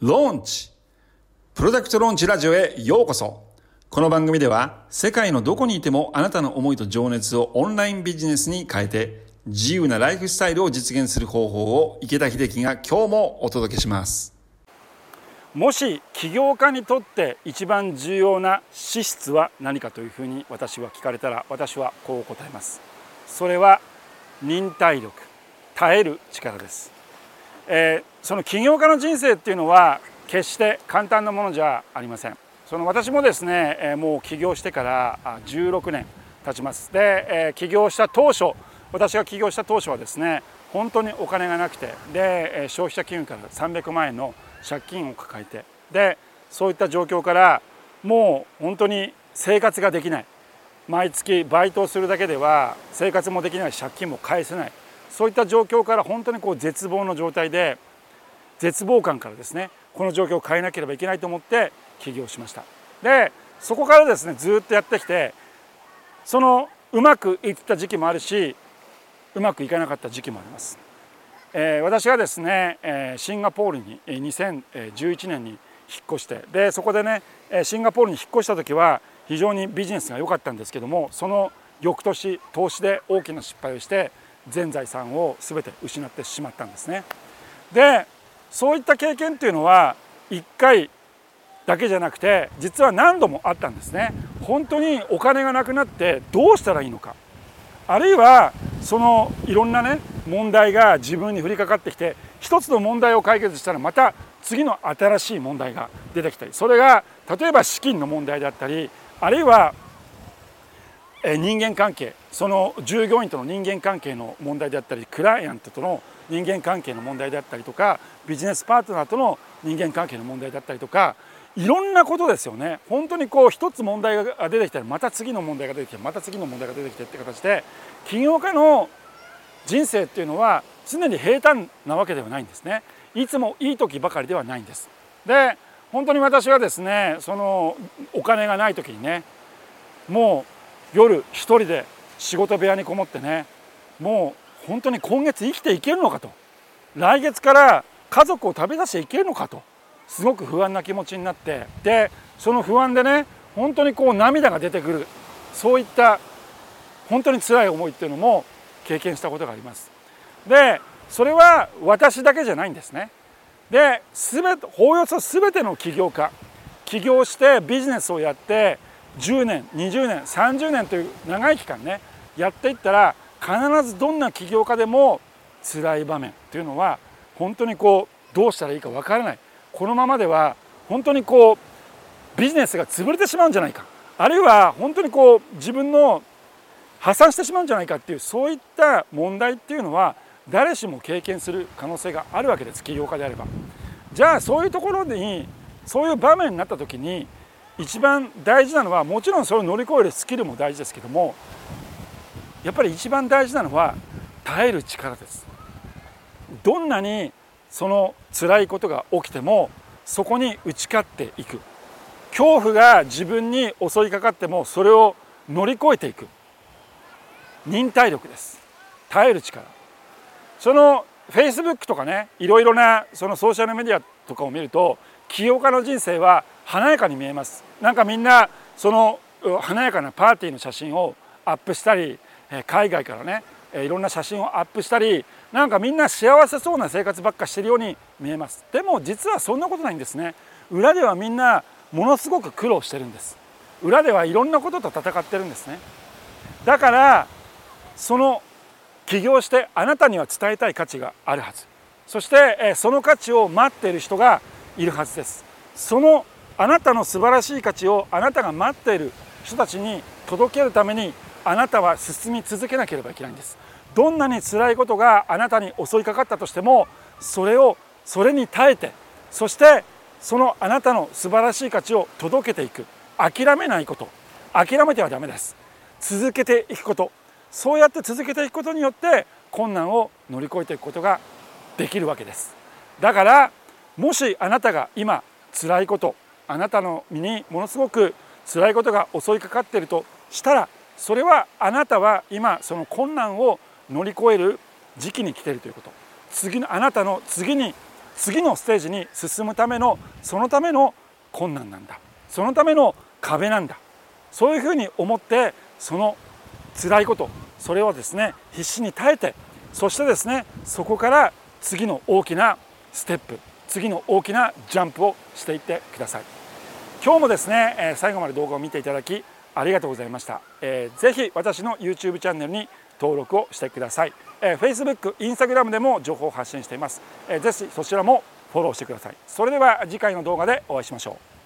ローンチプロダクトローンチラジオへようこそ。この番組では世界のどこにいてもあなたの思いと情熱をオンラインビジネスに変えて自由なライフスタイルを実現する方法を池田秀樹が今日もお届けします。もし起業家にとって一番重要な資質は何かというふうに私は聞かれたら私はこう答えます。それは忍耐力耐える力です、えー、その起業家の人生っていうのは決して簡単なものじゃありません。その私もですね、えー、もう起業してから16年経ちます。で、えー、起業した当初私が起業した当初はですね本当にお金がなくてで消費者金融から300万円の借金を抱えてでそういった状況からもう本当に生活ができない。毎月バイトをするだけでは生活もできない借金も返せない。そういった状況から本当にこう絶望の状態で絶望感からですねこの状況を変えなければいけないと思って起業しました。でそこからですねずっとやってきてそのうまくいった時期もあるしうまくいかなかった時期もあります。えー、私がですね、えー、シンガポールに2011年に引っ越してでそこでねシンガポールに引っ越した時は非常にビジネスが良かったんですけどもその翌年投資で大きな失敗をして全財産を全て失ってしまったんですね。でそういった経験っていうのは1回だけじゃなくて実は何度もあったんですね。本当にお金がなくなってどうしたらいいのかあるいはそのいろんなね問題が自分に降りかかってきて一つの問題を解決したらまた次の新しい問題が出てきたりそれが例えば資金の問題であったりあるいは人間関係その従業員との人間関係の問題であったりクライアントとの人間関係の問題であったりとかビジネスパートナーとの人間関係の問題だったりとかいろんなことですよね。本当にこう一つ問題が出てきたらまた次の問題が出てきてまた次の問題が出てきてって形で起業家の人生っていうのは常に平坦なわけではないんですね。いつもいい時ばかりではないんです。で本当に私はですねそのお金がない時にねもう夜一人で仕事部屋にこもってねもう本当に今月生きていけるのかと。来月から家族を食べ出していけるのかと。すごく不安な気持ちになって。でその不安でね本当にこう涙が出てくる。そういった本当に辛い思いっていうのも経験したことがあります。でそれは私だけじゃないんですね。で全ておおよそ全ての起業家起業してビジネスをやって10年20年30年という長い期間ねやっていったら必ずどんな起業家でも辛い場面というのは本当にこうどうしたらいいかわからないこのままでは本当にこうビジネスが潰れてしまうんじゃないかあるいは本当にこう自分の破産してしまうんじゃないかっていうそういった問題っていうのは誰しも経験する可能性があるわけです起業家であれば。じゃあそういうところにそういう場面になった時に一番大事なのはもちろんそれを乗り越えるスキルも大事ですけどもやっぱり一番大事なのは耐える力です。どんなにその辛いことが起きてもそこに打ち勝っていく。恐怖が自分に襲いかかってもそれを乗り越えていく。忍耐力です。耐える力。そのフェイスブックとかねいろいろなそのソーシャルメディアとかを見ると起業家の人生は華やかに見えます。なんかみんなその華やかなパーティーの写真をアップしたり海外からねいろんな写真をアップしたりなんかみんな幸せそうな生活ばっかしてるように見えます。でも実はそんなことないんですね。裏ではみんなものすごく苦労してるんです。裏ではいろんなことと戦ってるんですね。だからその起業してあなたには伝えたい価値があるはず。そしてその価値を待っている人がいるはずです。そのあなたの素晴らしい価値をあなたが待っている人たちに届けるためにあなたは進み続けなければいけないんです。どんなに辛いことがあなたに襲いかかったとしてもそれをそれに耐えてそしてそのあなたの素晴らしい価値を届けていく。諦めないこと。諦めてはダメです続けていくことそうやって続けていくことによって困難を乗り越えていくことができるわけです。だからもしあなたが今辛いことあなたの身にものすごく辛いことが襲いかかっているとしたらそれはあなたは今その困難を乗り越える時期に来ているということ。次のあなたの次に次のステージに進むためのそのための困難なんだ。そのための壁なんだ。そういうふうに思ってその辛いことそれをですね必死に耐えてそしてですねそこから次の大きなステップ次の大きなジャンプをしていってください。今日もですね、え最後まで動画を見ていただきありがとうございました、えー、ぜひ私の YouTube チャンネルに登録をしてください、えー、Facebook、Instagram でも情報を発信しています、えー、ぜひそちらもフォローしてください。それでは次回の動画でお会いしましょう。